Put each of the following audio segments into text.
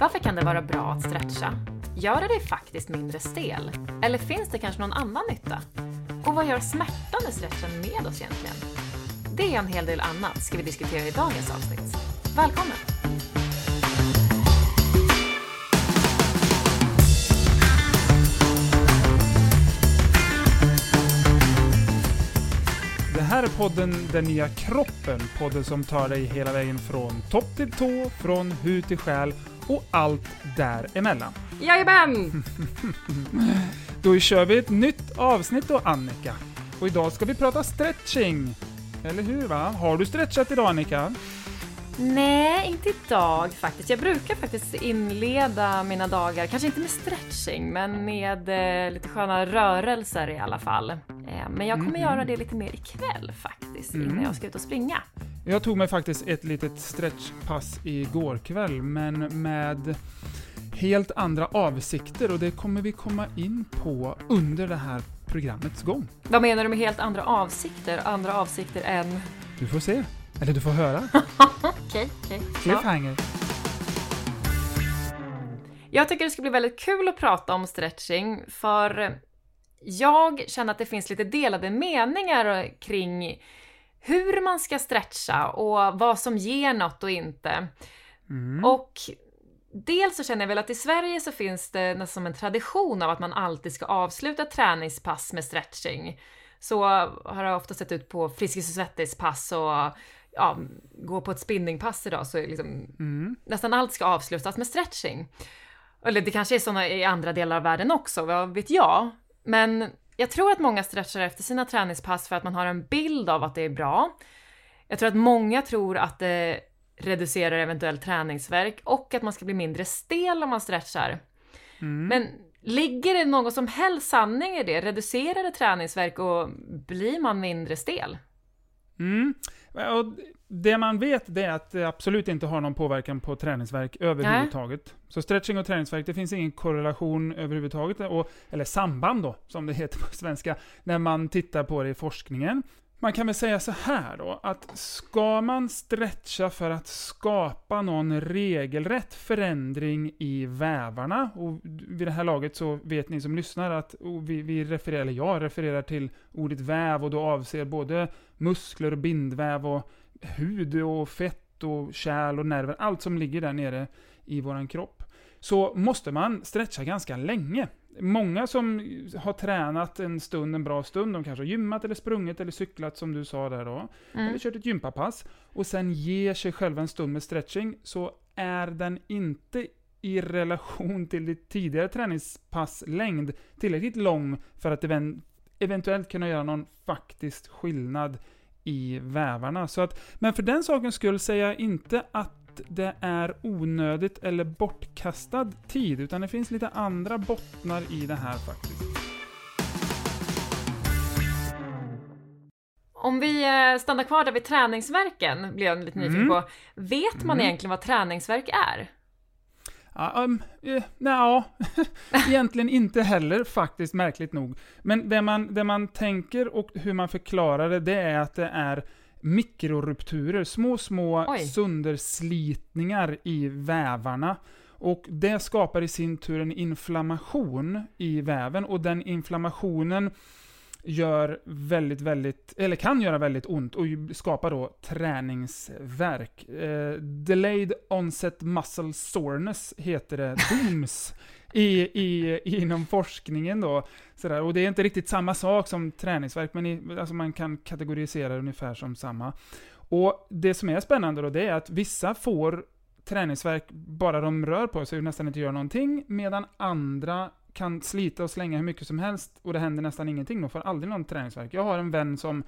Varför kan det vara bra att stretcha? Gör det dig faktiskt mindre stel? Eller finns det kanske någon annan nytta? Och vad gör smärtan i stretchen med oss egentligen? Det och en hel del annat ska vi diskutera i dagens avsnitt. Välkommen! Det här är podden Den nya kroppen. Podden som tar dig hela vägen från topp till tå, från hud till själ och allt däremellan. Jajamän! Då kör vi ett nytt avsnitt då, Annika. Och idag ska vi prata stretching. Eller hur va? Har du stretchat idag Annika? Nej, inte idag faktiskt. Jag brukar faktiskt inleda mina dagar, kanske inte med stretching, men med eh, lite sköna rörelser i alla fall. Eh, men jag kommer Mm, göra det lite mer ikväll faktiskt, Mm. innan jag ska ut och springa. Jag tog mig faktiskt ett litet stretchpass igår kväll, men med helt andra avsikter och det kommer vi komma in på under det här programmets gång. Vad menar du med helt andra avsikter? Andra avsikter än... Du får se. Eller du får höra. Okej, okej. Ja. Cliffhanger. Jag tycker det ska bli väldigt kul att prata om stretching, för jag känner att det finns lite delade meningar kring hur man ska stretcha och vad som ger något och inte. Mm. Och dels så känner jag väl att i Sverige så finns det nästan som en tradition av att man alltid ska avsluta träningspass med stretching. Så har det ofta sett ut på Friskis och Svettis-pass och ja, gå på ett spinningpass idag så liksom Mm. nästan allt ska avslutas med stretching. Eller det kanske är såna i andra delar av världen också, vad vet jag? Men jag tror att många stretchar efter sina träningspass för att man har en bild av att det är bra. Jag tror att många tror att det reducerar eventuell träningsverk och att man ska bli mindre stel om man stretchar. Mm. Men ligger det någon som helst sanning i det? Reducerar det träningsverk och blir man mindre stel? Mm. Och det man vet det är att det absolut inte har någon påverkan på träningsverk överhuvudtaget. Så stretching och träningsverk, det finns ingen korrelation överhuvudtaget, och, eller samband då, som det heter på svenska, när man tittar på det i forskningen. Man kan väl säga så här då, att ska man stretcha för att skapa någon regelrätt förändring i vävarna, och vid det här laget så vet ni som lyssnar att vi, vi refererar, eller jag refererar till ordet väv och då avser både muskler och bindväv och hud och fett och kärl och nerver, allt som ligger där nere i våran kropp. Så måste man stretcha ganska länge. Många som har tränat en stund, en bra stund, de kanske har gymmat eller sprungit eller cyklat som du sa där då, Mm. eller kört ett gympapass, och sen ger sig själva en stund med stretching, så är den inte i relation till ditt tidigare träningspass längd tillräckligt lång för att even- eventuellt kunna göra någon faktisk skillnad i vävarna. Så att, men för den sakens skull säger jag inte att det är onödigt eller bortkastad tid, utan det finns lite andra bottnar i det här faktiskt. Om vi eh, stannar kvar där vid träningsverken, blir jag lite nyfiken Mm. på. Vet man Mm. egentligen vad träningsverk är? Ja, um, eh, nja, egentligen inte heller faktiskt, märkligt nog. Men det man, det man tänker och hur man förklarar det, det är att det är mikrorupturer, små, små Oj. sönderslitningar i vävarna. Och det skapar i sin tur en inflammation i väven, och den inflammationen gör väldigt, väldigt, eller kan göra väldigt ont och skapar då träningsvärk. Eh, delayed onset muscle soreness heter det, DOMS, i, i, inom forskningen då. Sådär. Och det är inte riktigt samma sak som träningsvärk, men i, alltså man kan kategorisera det ungefär som samma. Och det som är spännande då, det är att vissa får träningsvärk bara de rör på sig och nästan inte gör någonting, medan andra kan slita och slänga hur mycket som helst och det händer nästan ingenting. De får aldrig någon träningsvärk. Jag har en vän som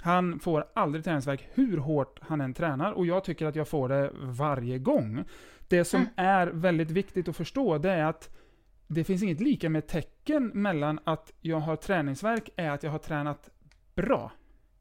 han får aldrig träningsvärk hur hårt han än tränar och jag tycker att jag får det varje gång. Det som Mm. är väldigt viktigt att förstå det är att det finns inget lika med tecken mellan att jag har träningsvärk är att jag har tränat bra.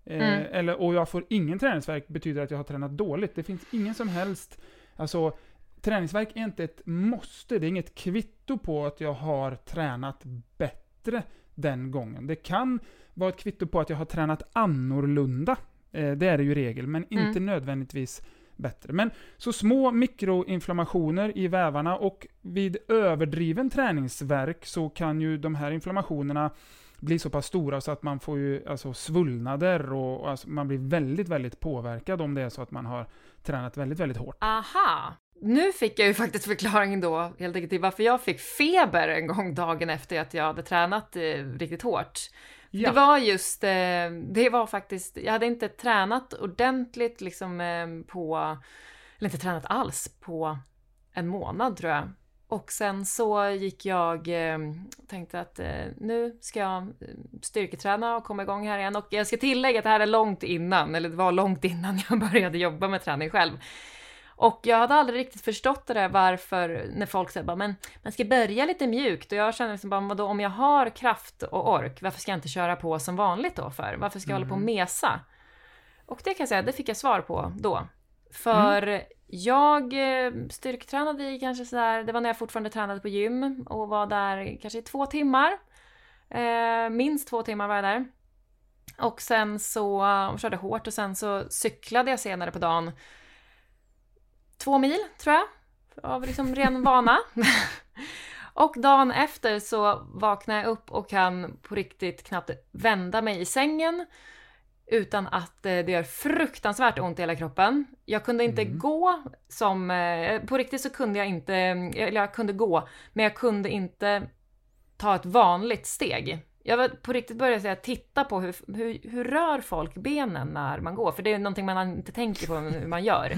Eh, Mm. eller, och jag får ingen träningsvärk betyder att jag har tränat dåligt. Det finns ingen som helst, alltså träningsvärk är inte ett måste, det är inget kvitto på att jag har tränat bättre den gången. Det kan vara ett kvitto på att jag har tränat annorlunda. Eh, det är det ju regel, men inte Mm. nödvändigtvis bättre. Men så små mikroinflammationer i vävarna och vid överdriven träningsverk så kan ju de här inflammationerna bli så pass stora så att man får ju alltså svullnader och alltså man blir väldigt, väldigt påverkad om det är så att man har tränat väldigt, väldigt hårt. Aha! Nu fick jag ju faktiskt förklaringen då helt enkelt till varför jag fick feber en gång dagen efter att jag hade tränat eh, riktigt hårt. Ja. Det var just, eh, det var faktiskt, jag hade inte tränat ordentligt liksom eh, på, eller inte tränat alls på en månad tror jag. Och sen så gick jag, eh, tänkte att eh, nu ska jag eh, styrketräna och komma igång här igen. Och jag ska tillägga att det här är långt innan, eller det var långt innan jag började jobba med träning själv. Och jag hade aldrig riktigt förstått det där varför, när folk säger bara men man ska börja lite mjukt och jag känner liksom bara vadå, om jag har kraft och ork, varför ska jag inte köra på som vanligt då för? Varför ska jag hålla på och mesa? Och det kan jag säga, det fick jag svar på då. För jag eh, styrketränade i kanske sådär, det var när jag fortfarande tränade på gym och var där kanske i två timmar. Eh, minst två timmar var jag där. Och sen så, och körde hårt och sen så cyklade jag senare på dagen två mil tror jag, av liksom ren vana. och dagen efter så vaknar jag upp och kan på riktigt knappt vända mig i sängen utan att eh, det gör fruktansvärt ont i hela kroppen. Jag kunde inte Mm. gå som, eh, på riktigt så kunde jag inte, eller jag kunde gå, men jag kunde inte ta ett vanligt steg. Jag var på riktigt började säga, titta på hur, hur, hur rör folk benen när man går? För det är någonting man inte tänker på hur man gör.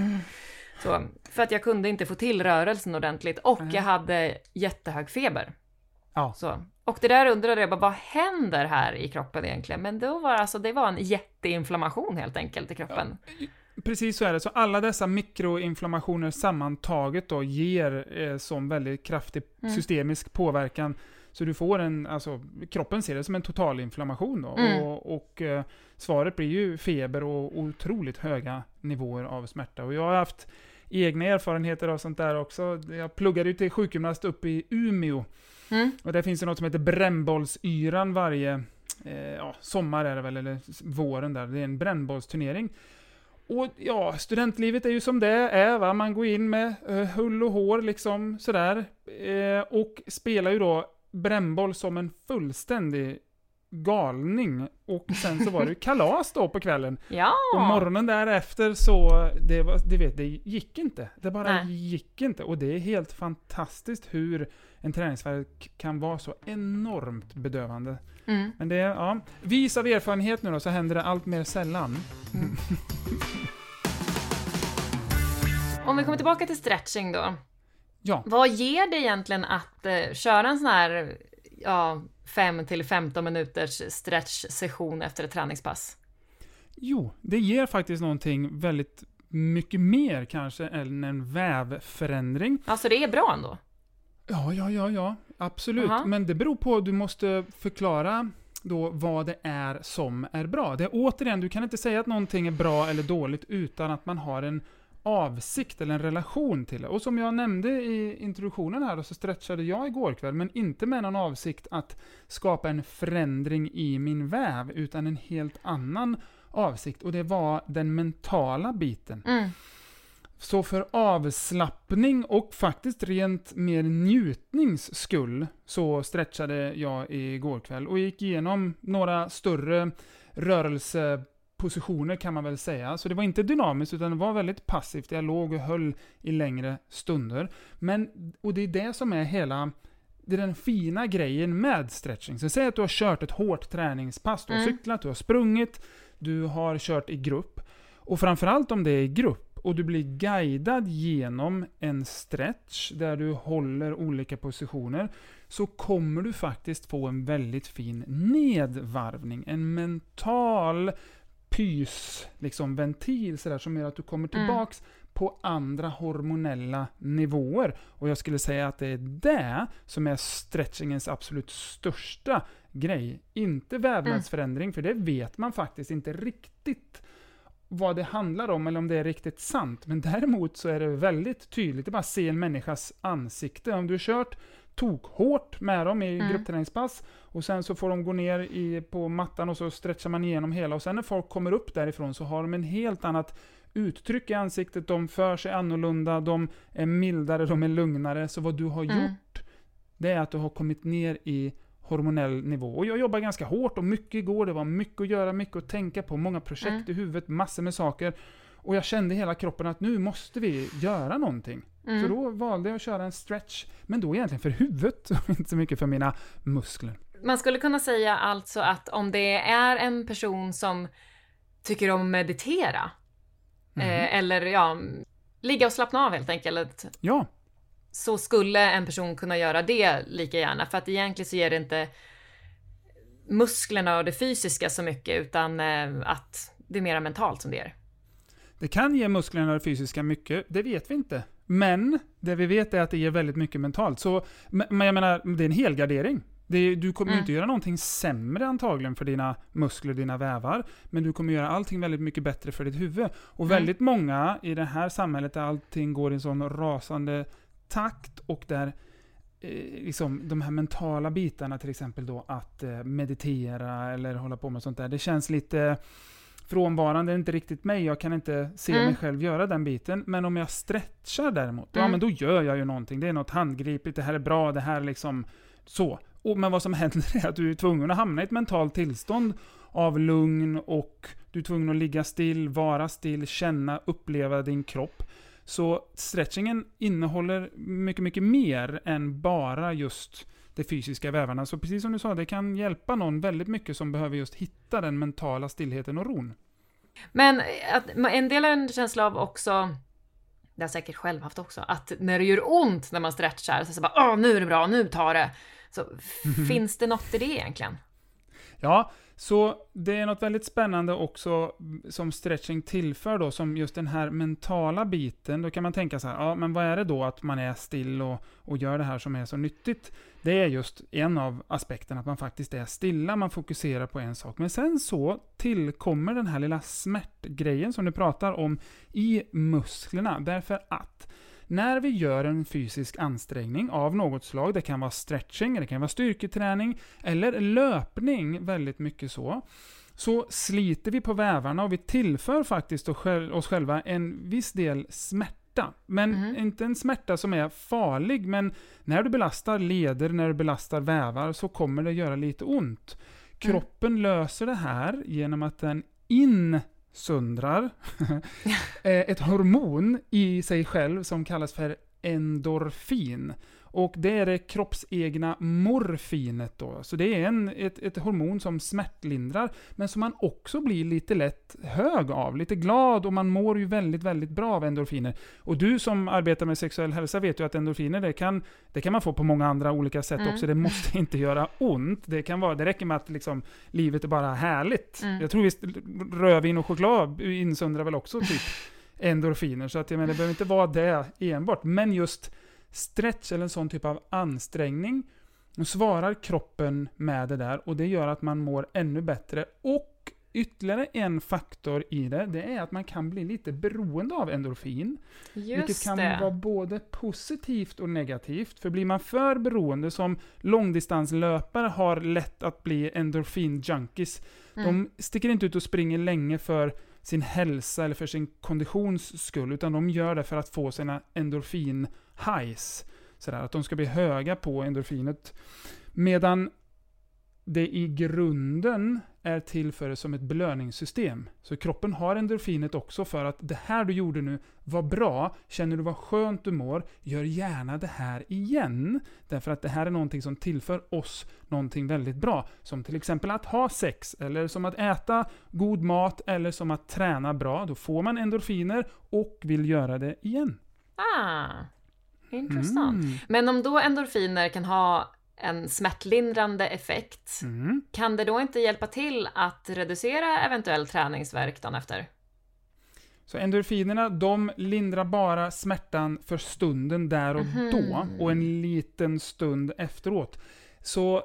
Så, för att jag kunde inte få till rörelsen ordentligt och jag hade jättehög feber. Ja. Så. Och det där undrade jag bara, vad händer här i kroppen egentligen? Men då var alltså, det var en jätteinflammation helt enkelt i kroppen. Precis så är det. Så alla dessa mikroinflammationer sammantaget då ger eh, som väldigt kraftig Mm. systemisk påverkan. Så du får en, alltså kroppen ser det som en totalinflammation då. Mm. Och, och eh, svaret blir ju feber och otroligt höga nivåer av smärta. Och jag har haft egna erfarenheter av sånt där också. Jag pluggade ju till sjukgymnast uppe i Umeå. Mm. Och där finns det något som heter brännbollsyran varje eh, ja, sommar är det väl, eller våren där. Det är en brännbollsturnering. Och ja, studentlivet är ju som det är va. Man går in med eh, hull och hår liksom sådär. Eh, och spelar ju då brännboll som en fullständig galning. Och sen så var det kalas då på kvällen. Ja! Och morgonen därefter så, det, var, det, vet, det gick inte. Det bara Nej. gick inte. Och det är helt fantastiskt hur en träningsvärk kan vara så enormt bedövande. Mm. Men det ja, vis av erfarenhet nu då så händer det allt mer sällan. Om vi kommer tillbaka till stretching då. Ja, Vad ger det egentligen att eh, köra en sån här ja, 5 till 15 minuters stretch-session efter ett träningspass? jo, det ger faktiskt någonting väldigt mycket mer kanske än en vävförändring. Alltså det är bra ändå? Ja, ja, ja, ja, absolut. Aha. Men det beror på, du måste förklara då vad det är som är bra. Det är återigen, du kan inte säga att någonting är bra eller dåligt utan att man har en avsikt eller en relation till det. Och som jag nämnde i introduktionen här så stretchade jag igår kväll, men inte med någon avsikt att skapa en förändring i min väv, utan en helt annan avsikt. Och det var den mentala biten. Mm. Så för avslappning och faktiskt rent mer njutnings skull så stretchade jag igår kväll och gick igenom några större rörelsepositioner kan man väl säga. Så det var inte dynamiskt utan det var väldigt passivt. Jag låg och höll i längre stunder. Men, och det är det som är hela det är den fina grejen med stretching. Så säg att du har kört ett hårt träningspass, du har Mm. cyklat, du har sprungit, du har kört i grupp. Och framförallt om det är i grupp och du blir guidad genom en stretch där du håller olika positioner så kommer du faktiskt få en väldigt fin nedvarvning. En mental pys, liksom ventil sådär, som gör att du kommer Mm. tillbaks på andra hormonella nivåer. Och jag skulle säga att det är det som är stretchingens absolut största grej. Inte vävnadsförändring, för det vet man faktiskt inte riktigt vad det handlar om eller om det är riktigt sant. Men däremot så är det väldigt tydligt, det är bara att se en människas ansikte. Om du har kört tok hårt med dem i Mm. gruppträningspass och sen så får de gå ner i, på mattan och så stretchar man igenom hela och sen när folk kommer upp därifrån så har de en helt annat uttryck i ansiktet, de för sig annorlunda, de är mildare, de är lugnare. Så vad du har Mm. gjort, det är att du har kommit ner i hormonell nivå. Och jag jobbar ganska hårt och mycket igår, det var mycket att göra, mycket att tänka på, många projekt Mm. i huvudet, massor med saker. Och jag kände i hela kroppen att nu måste vi göra någonting. Mm. Så då valde jag att köra en stretch, men då egentligen för huvudet och inte så mycket för mina muskler. Man skulle kunna säga alltså att om det är en person som tycker om att meditera, Mhm. eh, eller ja, ligga och slappna av helt enkelt, Ja, så skulle en person kunna göra det lika gärna. För att egentligen så ger det inte musklerna och det fysiska så mycket, utan eh, att det är mera mentalt som det är. Det kan ge musklerna det fysiska mycket, det vet vi inte. Men det vi vet är att det ger väldigt mycket mentalt. Så, men jag menar, det är en helgardering. Det du kommer Mm. inte göra någonting sämre antagligen för dina muskler, dina vävar. Men du kommer göra allting väldigt mycket bättre för ditt huvud. Och Mm. väldigt många i det här samhället där allting går i en sån rasande takt och där eh, liksom, de här mentala bitarna till exempel då att eh, meditera eller hålla på med sånt där. Det känns lite frånvarande, är inte riktigt mig. Jag kan inte se Mm. mig själv göra den biten. Men om jag stretchar däremot, ja Mm. men då gör jag ju någonting. Det är något handgripligt, det här är bra, det här är liksom så. Och, men vad som händer är att du är tvungen att hamna i ett mentalt tillstånd av lugn och du är tvungen att ligga still, vara still, känna, uppleva din kropp. Så stretchingen innehåller mycket, mycket mer än bara just de fysiska vävarna. Så precis som du sa, det kan hjälpa någon väldigt mycket som behöver just hitta den mentala stillheten och ron. Men att, en del är en känsla av också, det har jag säkert själv haft också, att när det gör ont när man stretchar, så, så bara åh nu är det bra, nu tar det. Så finns det något i det egentligen? Ja, så det är något väldigt spännande också som stretching tillför då, som just den här mentala biten. Då kan man tänka så här, ja men vad är det då att man är still och, och gör det här som är så nyttigt? Det är just en av aspekterna, att man faktiskt är stilla, man fokuserar på en sak. Men sen så tillkommer den här lilla smärtgrejen som du pratar om i musklerna, därför att när vi gör en fysisk ansträngning av något slag, det kan vara stretching, det kan vara styrketräning, eller löpning, väldigt mycket så, så sliter vi på vävarna och vi tillför faktiskt oss själ- oss själva en viss del smärta. Men Mhm. inte en smärta som är farlig, men när du belastar leder, när du belastar vävar, så kommer det göra lite ont. Kroppen löser det här genom att den insöndrar eh, ett hormon i sig själv som kallas för endorfin. Och det är det kroppsegna morfinet då. Så det är en, ett, ett hormon som smärtlindrar, men som man också blir lite lätt hög av. Lite glad och man mår ju väldigt, väldigt bra av endorfiner. Och du som arbetar med sexuell hälsa vet ju att endorfiner, det kan, det kan man få på många andra olika sätt Mm. också. Det måste inte göra ont. Det, kan vara, det räcker med att liksom, livet är bara härligt. Mm. Jag tror visst rödvin och choklad insöndrar väl också typ endorfiner. Så att jag menar, det behöver inte vara det enbart. Men just stretch eller en sån typ av ansträngning, då svarar kroppen med det där och det gör att man mår ännu bättre. Och ytterligare en faktor i det, det är att man kan bli lite beroende av endorfin. vilket Just kan det. vara både positivt och negativt. För blir man för beroende, som långdistanslöpare har lätt att bli endorfin-junkies. Mm. De sticker inte ut och springer länge för sin hälsa eller för sin konditions skull, utan de gör det för att få sina highs. Sådär, att de ska bli höga på endorfinet. Medan det i grunden är till för det som ett belöningssystem. Så kroppen har endorfinet också för att det här du gjorde nu var bra, känner du vad skönt du mår, gör gärna det här igen. Därför att det här är någonting som tillför oss någonting väldigt bra. Som till exempel att ha sex, eller som att äta god mat, eller som att träna bra. Då får man endorfiner och vill göra det igen. Ah, intressant. Mm. Men om då endorfiner kan ha en smärtlindrande effekt, Mm. kan det då inte hjälpa till att reducera eventuell träningsvärk dagen efter? Så endorfinerna, de lindrar bara smärtan för stunden där och Mhm. då och en liten stund efteråt. Så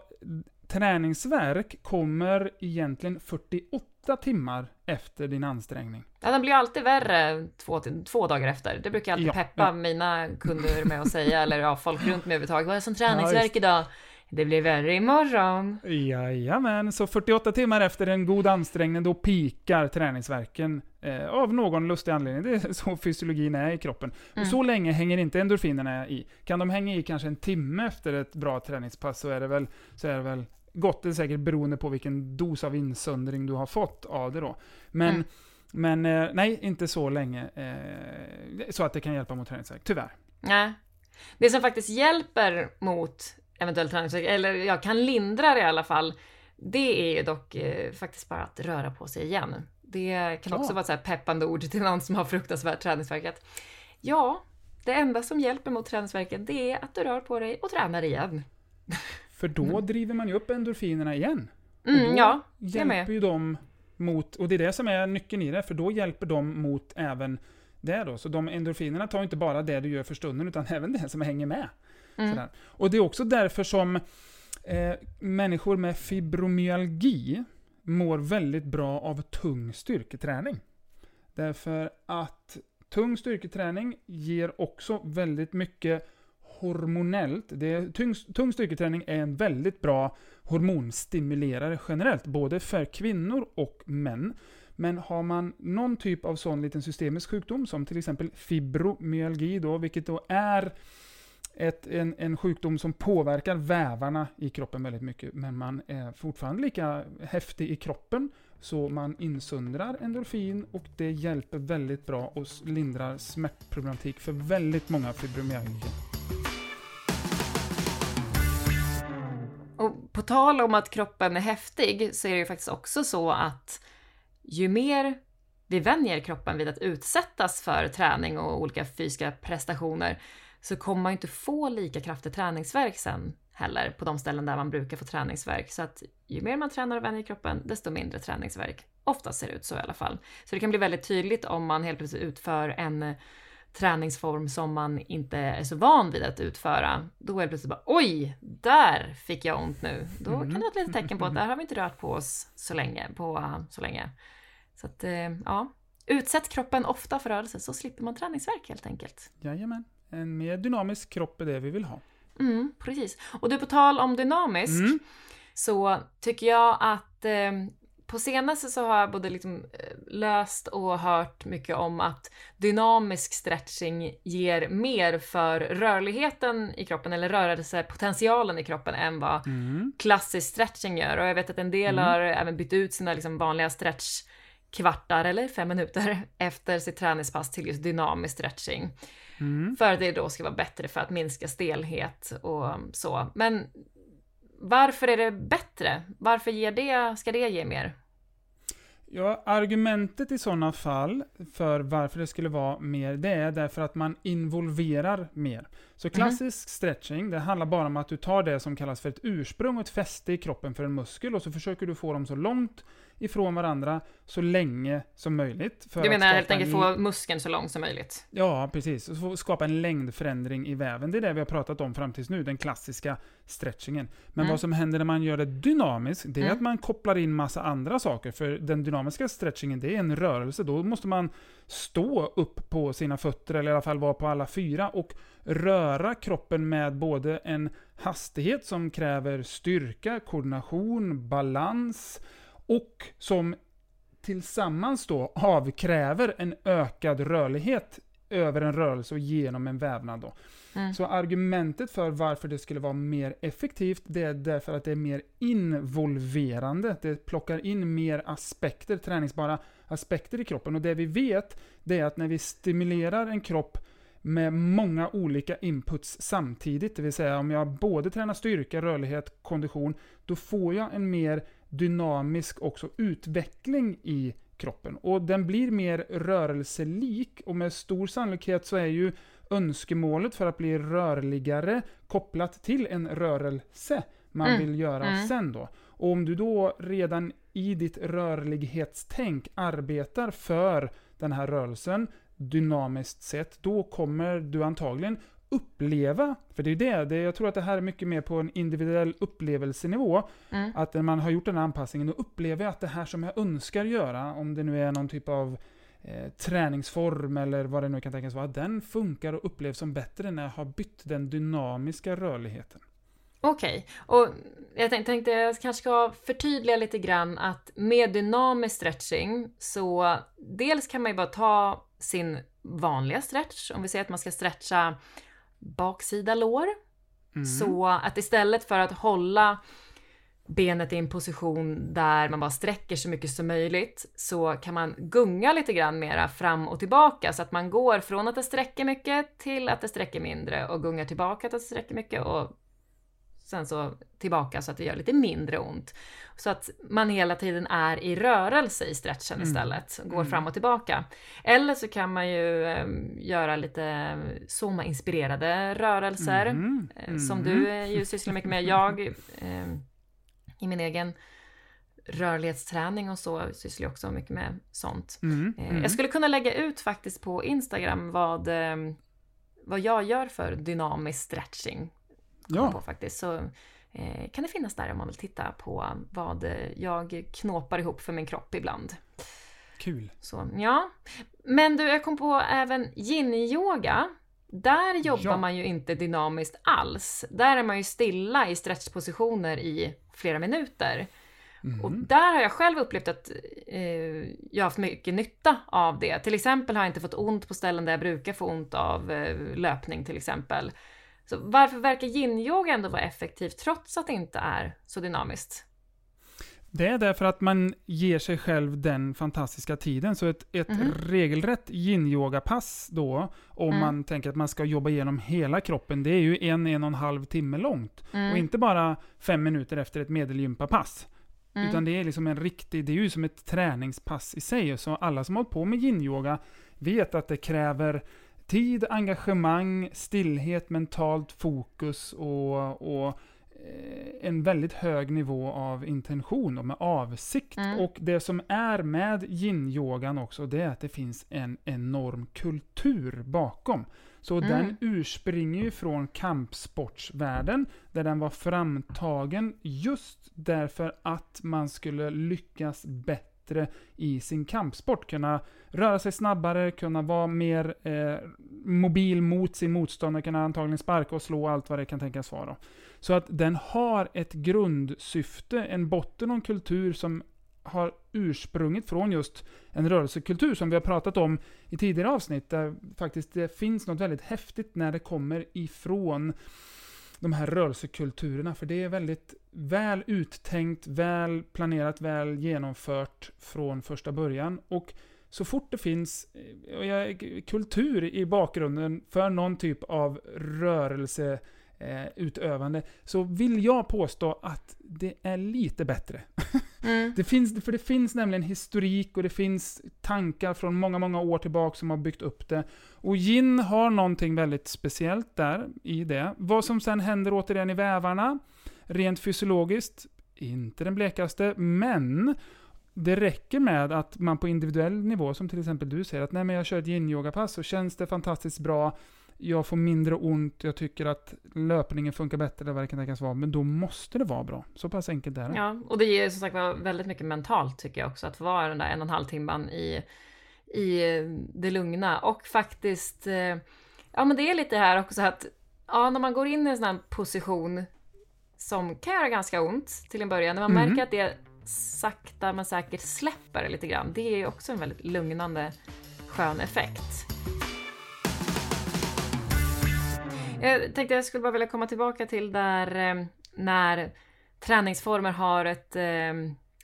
träningsvärk kommer egentligen 48 timmar efter din ansträngning. Ja, den blir alltid värre två, två dagar efter. Det brukar jag alltid Ja, peppa ja. mina kunder med att säga, eller ja, folk runt mig överhuvudtaget. Vad är som träningsvärk just. idag? Det blir värre imorgon. Jajamän, så 48 timmar efter en god ansträngning, då pikar träningsverken Eh, av någon lustig anledning. Det är så fysiologin är i kroppen. Mm. Och så länge hänger inte endorfinerna i. Kan de hänga i kanske en timme efter ett bra träningspass så är det väl, så är det väl gott. Det är säkert beroende på vilken dos av insöndring du har fått av det då. Men, Mm. men eh, nej, inte så länge. Eh, så att det kan hjälpa mot träningsvärk, tyvärr. Nej. Det som faktiskt hjälper mot eventuell träningsvärk, eller ja, kan lindra det i alla fall, det är ju dock eh, faktiskt bara att röra på sig igen. Det kan också Ja. vara ett så peppande ord till någon som har fruktansvärt träningsvärk. Ja, det enda som hjälper mot träningsvärken, det är att du rör på dig och tränar igen. För då driver man ju upp endorfinerna igen. Och Mm, då ja, hjälper ju de mot, och det är det som är nyckeln i det, för då hjälper de mot även det då. Så de endorfinerna tar inte bara det du gör för stunden, utan även det som hänger med. Mm. Och det är också därför som eh, människor med fibromyalgi mår väldigt bra av tung styrketräning. Därför att tung styrketräning ger också väldigt mycket hormonellt. Det är, tung, tung styrketräning är en väldigt bra hormonstimulerare generellt, både för kvinnor och män. Men har man någon typ av sån liten systemisk sjukdom, som till exempel fibromyalgi då, vilket då är ett, en, en sjukdom som påverkar vävarna i kroppen väldigt mycket, men man är fortfarande lika häftig i kroppen, så man insöndrar endorfin och det hjälper väldigt bra och lindrar smärtproblematik för väldigt många fibromyalgiker. Och på tal om att kroppen är häftig så är det ju faktiskt också så att ju mer vi vänjer kroppen vid att utsättas för träning och olika fysiska prestationer så kommer man inte få lika kraftig träningsvärk sen heller på de ställen där man brukar få träningsvärk. Så att ju mer man tränar och vänjer kroppen, desto mindre träningsvärk. Oftast ser det ut så i alla fall. Så det kan bli väldigt tydligt om man helt plötsligt utför en träningsform som man inte är så van vid att utföra. Då är det plötsligt bara oj, där fick jag ont nu. Då kan det vara ett litet tecken på att där har vi inte rört på oss så länge. På, så länge. Så att, eh, ja. Utsätt kroppen ofta för rörelse så slipper man träningsvärk helt enkelt. Jajamän, en mer dynamisk kropp är det vi vill ha. Mm, precis. Och du, på tal om dynamisk, Mm. så tycker jag att eh, på senaste så har jag både liksom eh, läst och hört mycket om att dynamisk stretching ger mer för rörligheten i kroppen, eller rörelsepotentialen i kroppen, än vad Mm. klassisk stretching gör. Och jag vet att en del Mm. har även bytt ut sina liksom vanliga stretchkvartar eller fem minuter efter sitt träningspass till just dynamisk stretching. Mm. För att det då ska vara bättre för att minska stelhet och så. Men varför är det bättre? Varför ger det, ska det ge mer? Ja, argumentet i sådana fall för varför det skulle vara mer, det är därför att man involverar mer. Så klassisk stretching, det handlar bara om att du tar det som kallas för ett ursprung och ett fäste i kroppen för en muskel och så försöker du få dem så långt ifrån varandra så länge som möjligt. För Du att menar helt enkelt en- få muskeln så lång som möjligt? Ja, precis. Och skapa en längdförändring i väven. Det är det vi har pratat om fram tills nu, den klassiska stretchingen. Men Mm. vad som händer när man gör det dynamiskt, det är Mm. att man kopplar in massa andra saker. För den dynamiska stretchingen, det är en rörelse. Då måste man stå upp på sina fötter, eller i alla fall vara på alla fyra, och röra kroppen med både en hastighet som kräver styrka, koordination, balans, och som tillsammans då avkräver en ökad rörlighet över en rörelse och genom en vävnad. Då. Mm. Så argumentet för varför det skulle vara mer effektivt, det är därför att det är mer involverande. Det plockar in mer aspekter, träningsbara aspekter i kroppen. Och det vi vet, det är att när vi stimulerar en kropp med många olika inputs samtidigt, det vill säga om jag både tränar styrka, rörlighet, kondition, då får jag en mer dynamisk också utveckling i kroppen. Och den blir mer rörelselik och med stor sannolikhet så är ju önskemålet för att bli rörligare kopplat till en rörelse man Mm, vill göra mm. sen då. Och om du då redan i ditt rörlighetstänk arbetar för den här rörelsen dynamiskt sett, då kommer du antagligen uppleva, för det är ju det, det, jag tror att det här är mycket mer på en individuell upplevelsenivå, Mm. att när man har gjort den här anpassningen, då upplever jag att det här som jag önskar göra, om det nu är någon typ av eh, träningsform eller vad det nu kan tänkas vara, den funkar och upplevs som bättre när jag har bytt den dynamiska rörligheten. Okej, och jag tänkte, tänkte jag kanske ska förtydliga lite grann att med dynamisk stretching så dels kan man ju bara ta sin vanliga stretch, om vi säger att man ska stretcha baksida lår, Mm. så att istället för att hålla benet i en position där man bara sträcker så mycket som möjligt så kan man gunga lite grann mera fram och tillbaka så att man går från att det sträcker mycket till att det sträcker mindre och gungar tillbaka till att det sträcker mycket och sen så tillbaka så att det gör lite mindre ont. Så att man hela tiden är i rörelse i stretchen Mm. istället, går Mm. fram och tillbaka. Eller så kan man ju eh, göra lite soma-inspirerade rörelser. Mhm, Eh, Som du eh, ju sysslar mycket med. Jag eh, i min egen rörlighetsträning och så sysslar jag också mycket med sånt. Mm, Eh, mm. Jag skulle kunna lägga ut faktiskt på Instagram vad, eh, vad jag gör för dynamisk stretching. Ja. På faktiskt. Så eh, kan det finnas där om man vill titta på vad jag knåpar ihop för min kropp ibland. Kul. Så ja. Men du, jag kom på även yin-yoga. Där jobbar Ja. man ju inte dynamiskt alls. Där är man ju stilla i stretchpositioner i flera minuter. Mm. Och där har jag själv upplevt att eh, jag har haft mycket nytta av det. Till exempel har jag inte fått ont på ställen där jag brukar få ont av eh, löpning till exempel. Så varför verkar yin-yoga ändå vara effektivt trots att det inte är så dynamiskt? Det är därför att man ger sig själv den fantastiska tiden. Så ett, ett Mhm. regelrätt yin-yoga-pass då, om Mm. man tänker att man ska jobba igenom hela kroppen, det är ju en, en och en halv timme långt. Mm. Och inte bara fem minuter efter ett medelgympapass. Mm. Utan det är liksom en riktig, det är ju som ett träningspass i sig. Så alla som har hållit på med yin-yoga vet att det kräver tid, engagemang, stillhet, mentalt fokus och, och eh, en väldigt hög nivå av intention och med avsikt. Mm. Och det som är med yin-yogan också, det är att det finns en enorm kultur bakom. Så Mm. den urspringer ju från kampsportsvärlden, där den var framtagen just därför att man skulle lyckas bättre i sin kampsport. Kunna röra sig snabbare, kunna vara mer eh, mobil mot sin motståndare, kunna antagligen sparka och slå allt vad det kan tänkas vara. Så att den har ett grundsyfte, en botten och en kultur som har ursprungit från just en rörelsekultur som vi har pratat om i tidigare avsnitt, där faktiskt det finns något väldigt häftigt när det kommer ifrån de här rörelsekulturerna, för det är väldigt väl uttänkt, väl planerat, väl genomfört från första början. Och så fort det finns eh, kultur i bakgrunden för någon typ av rörelse eh, utövande, så vill jag påstå att det är lite bättre. Mm. Det finns, för det finns nämligen historik och det finns tankar från många, många år tillbaka som har byggt upp det. Och gin har någonting väldigt speciellt där i det. Vad som sen händer återigen i vävarna, rent fysiologiskt, inte den blekaste, men det räcker med att man på individuell nivå, som till exempel du säger, att nej men jag kör ett yin-yoga-pass så känns det fantastiskt bra, jag får mindre ont, jag tycker att löpningen funkar bättre, eller vad det kan tänkas vara, men då måste det vara bra. Så pass enkelt är det. Ja, och det ger som sagt var väldigt mycket mentalt tycker jag också, att vara den där en och en halv timman i, i det lugna. Och faktiskt, eh, ja men det är lite här också att, ja när man går in i en sån här position som kan göra ganska ont till en början, när man Mm. märker att det sakta men säkert släpper lite grann, det är också en väldigt lugnande skön effekt. Jag tänkte jag skulle bara vilja komma tillbaka till där eh, när träningsformer har ett, eh,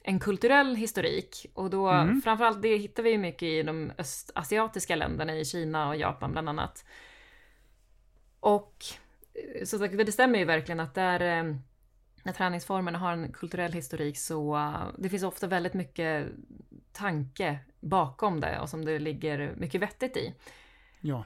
en kulturell historik. Och då, Mm. framförallt det hittar vi ju mycket i de östasiatiska länderna, i Kina och Japan bland annat. Och eh, så sagt, det stämmer ju verkligen att där, när träningsformerna har en kulturell historik så det finns ofta väldigt mycket tanke bakom det och som det ligger mycket vettigt i. Ja.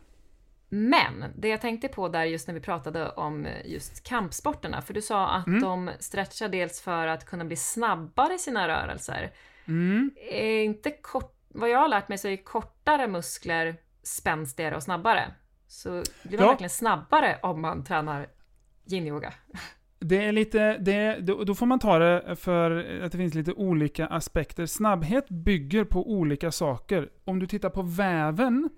Men det jag tänkte på där just när vi pratade om just kampsporterna, för du sa att Mm. de stretchar dels för att kunna bli snabbare i sina rörelser. Mm. Är inte kort, vad jag har lärt mig så är kortare muskler spänstigare och snabbare. Så blir man Ja. verkligen snabbare om man tränar yin-yoga. Det är lite, det, då, får man ta det för att det finns lite olika aspekter. Snabbhet bygger på olika saker. Om du tittar på väven,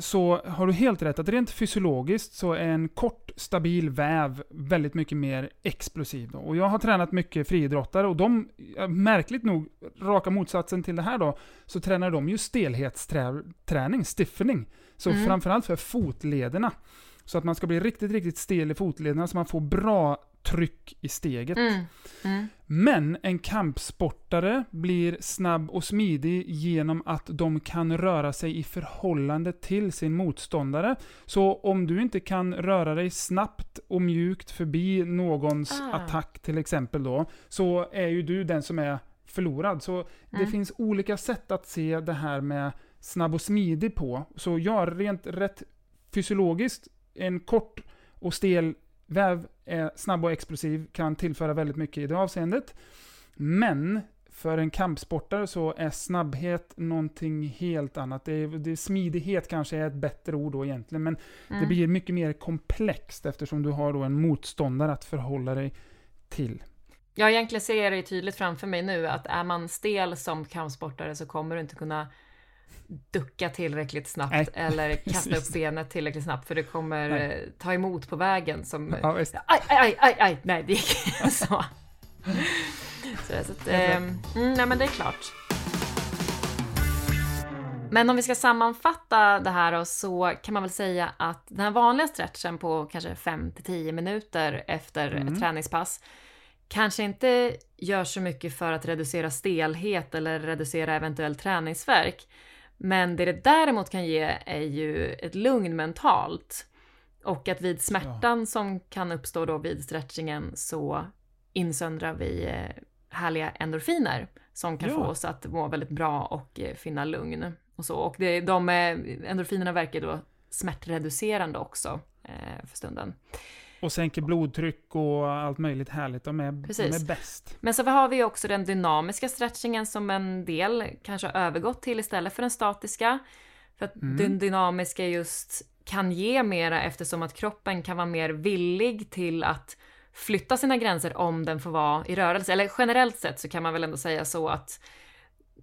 så har du helt rätt att rent fysiologiskt så är en kort stabil väv väldigt mycket mer explosiv. Då. Och jag har tränat mycket friidrottare och de, eh, märkligt nog, raka motsatsen till det här då, så tränar de ju stelhetsträning, stiffening. Så Mm. framförallt för fotlederna. Så att man ska bli riktigt, riktigt stel i fotlederna så man får bra tryck i steget. Mm. Mm. Men en kampsportare blir snabb och smidig genom att de kan röra sig i förhållande till sin motståndare. Så om du inte kan röra dig snabbt och mjukt förbi någons Ah. attack till exempel då, så är ju du den som är förlorad. Så det Mm. finns olika sätt att se det här med snabb och smidig på. Så ja, rent rätt fysiologiskt, en kort och stel väv är snabb och explosiv, kan tillföra väldigt mycket i det avseendet. Men för en kampsportare så är snabbhet någonting helt annat. Det är, det är smidighet kanske är ett bättre ord då egentligen, men det Mm. blir mycket mer komplext eftersom du har då en motståndare att förhålla dig till. Jag egentligen ser det tydligt framför mig nu att är man stel som kampsportare så kommer du inte kunna ducka tillräckligt snabbt Nej, eller kasta precis. upp benet tillräckligt snabbt för det kommer Nej. eh, ta emot på vägen som Ja. Aj, aj, aj, aj, nej det gick så. så, så att, mm, nej men det är klart. Men om vi ska sammanfatta det här då, så kan man väl säga att den här vanliga stretchen på kanske 5-10 minuter efter Mm. ett träningspass kanske inte gör så mycket för att reducera stelhet eller reducera eventuell träningsvärk. Men det det däremot kan ge är ju ett lugn mentalt. Och att vid smärtan som kan uppstå då vid stretchingen så insöndrar vi eh, härliga endorfiner som kan Ja. få oss att må väldigt bra och eh, finna lugn. Och, så. och det, de eh, endorfinerna verkar då smärtreducerande också eh, för stunden. Och sänker blodtryck och allt möjligt härligt. De är, de Precis. är bäst. Men så har vi också den dynamiska stretchingen som en del kanske har övergått till istället för den statiska. För att Mm. den dynamiska just kan ge mera eftersom att kroppen kan vara mer villig till att flytta sina gränser om den får vara i rörelse. Eller generellt sett så kan man väl ändå säga så att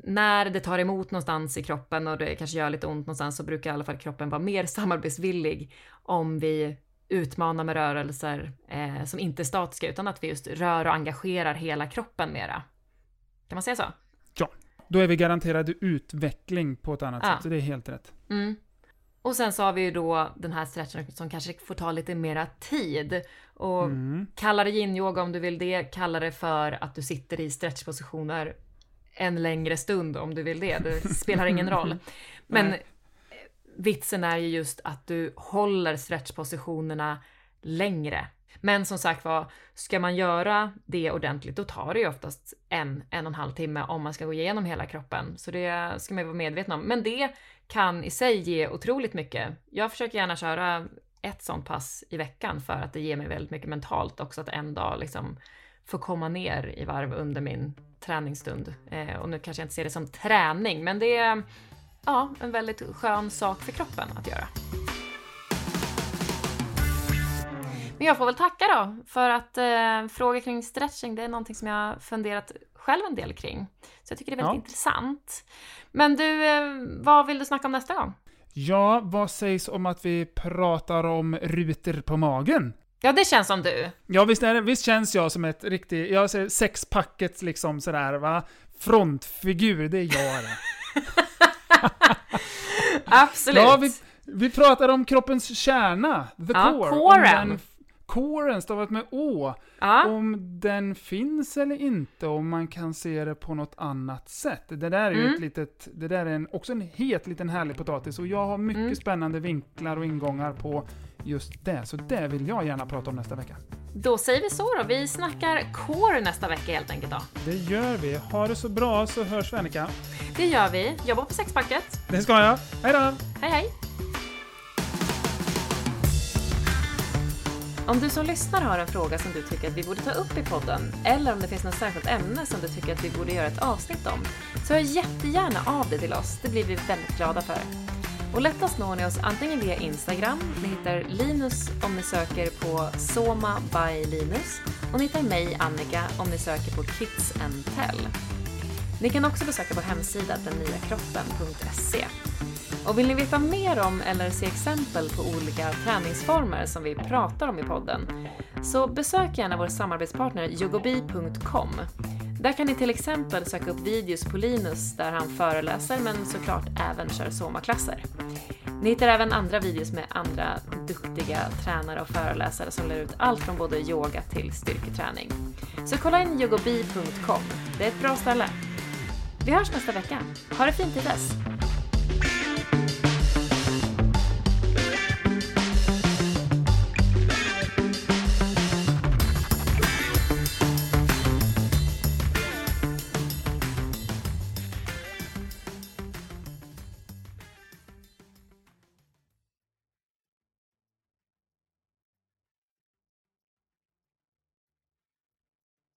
när det tar emot någonstans i kroppen och det kanske gör lite ont någonstans så brukar i alla fall kroppen vara mer samarbetsvillig om vi utmanar med rörelser eh, som inte är statiska utan att vi just rör och engagerar hela kroppen mera. Kan man säga så? Då är vi garanterade utveckling på ett annat Ja. sätt. Så det är helt rätt. Mm. Och sen så har vi ju då den här stretchen som kanske får ta lite mera tid. Och Mm. kalla det yin-yoga om du vill det, kalla det för att du sitter i stretchpositioner en längre stund om du vill det. Det spelar ingen roll. Men Nej vitsen är ju just att du håller stretchpositionerna längre. Men som sagt var, ska man göra det ordentligt då tar det ju oftast en, en och en halv timme om man ska gå igenom hela kroppen. Så det ska man ju vara medveten om. Men det kan i sig ge otroligt mycket. Jag försöker gärna köra ett sånt pass i veckan för att det ger mig väldigt mycket mentalt också att en dag liksom få komma ner i varv under min träningsstund. Eh, och nu kanske jag inte ser det som träning, men det är ja, en väldigt skön sak för kroppen att göra. Men jag får väl tacka då för att eh, fråga kring stretching, det är någonting som jag funderat själv en del kring. Så jag tycker det är väldigt Ja. intressant. Men du, eh, vad vill du snacka om nästa gång? Ja, vad sägs om att vi pratar om rutor på magen? Ja, det känns som du. Ja, visst, är det, visst känns jag som ett riktigt, jag säger sexpacket liksom sådär va? Frontfigur, det är jag det. Absolut. Ja, vi, vi pratar om kroppens kärna, the Ja, core. coren. Coren stavat med å. ja. Om den finns eller inte, om man kan se det på något annat sätt. Det där är ju Mm. ett litet, det där är en, också en het liten härlig potatis och jag har mycket Mm. spännande vinklar och ingångar på just det. Så det vill jag gärna prata om nästa vecka. Då säger vi så då. Vi snackar core nästa vecka helt enkelt då. Det gör vi. Ha det så bra så hörs vi Annika. Det gör vi. Jobbar på sexpacket. Det ska jag. Hej då! Hej hej! Om du som lyssnar har en fråga som du tycker att vi borde ta upp i podden eller om det finns något särskilt ämne som du tycker att vi borde göra ett avsnitt om så hör jättegärna av dig till oss. Det blir vi väldigt glada för. Och lättast når ni oss antingen via Instagram, ni hittar Linus om ni söker på Soma by Linus och ni hittar mig, Annika, om ni söker på Kids and Tell. Ni kan också besöka vår hemsida dennyakroppen.se. Och vill ni veta mer om eller se exempel på olika träningsformer som vi pratar om i podden, så besök gärna vår samarbetspartner yogobi.com. Där kan ni till exempel söka upp videos på Linus där han föreläser men såklart även kör somaklasser. Ni hittar även andra videos med andra duktiga tränare och föreläsare som lär ut allt från både yoga till styrketräning. Så kolla in yogobi.com, det är ett bra ställe. Vi hörs nästa vecka. Ha det fint till dess!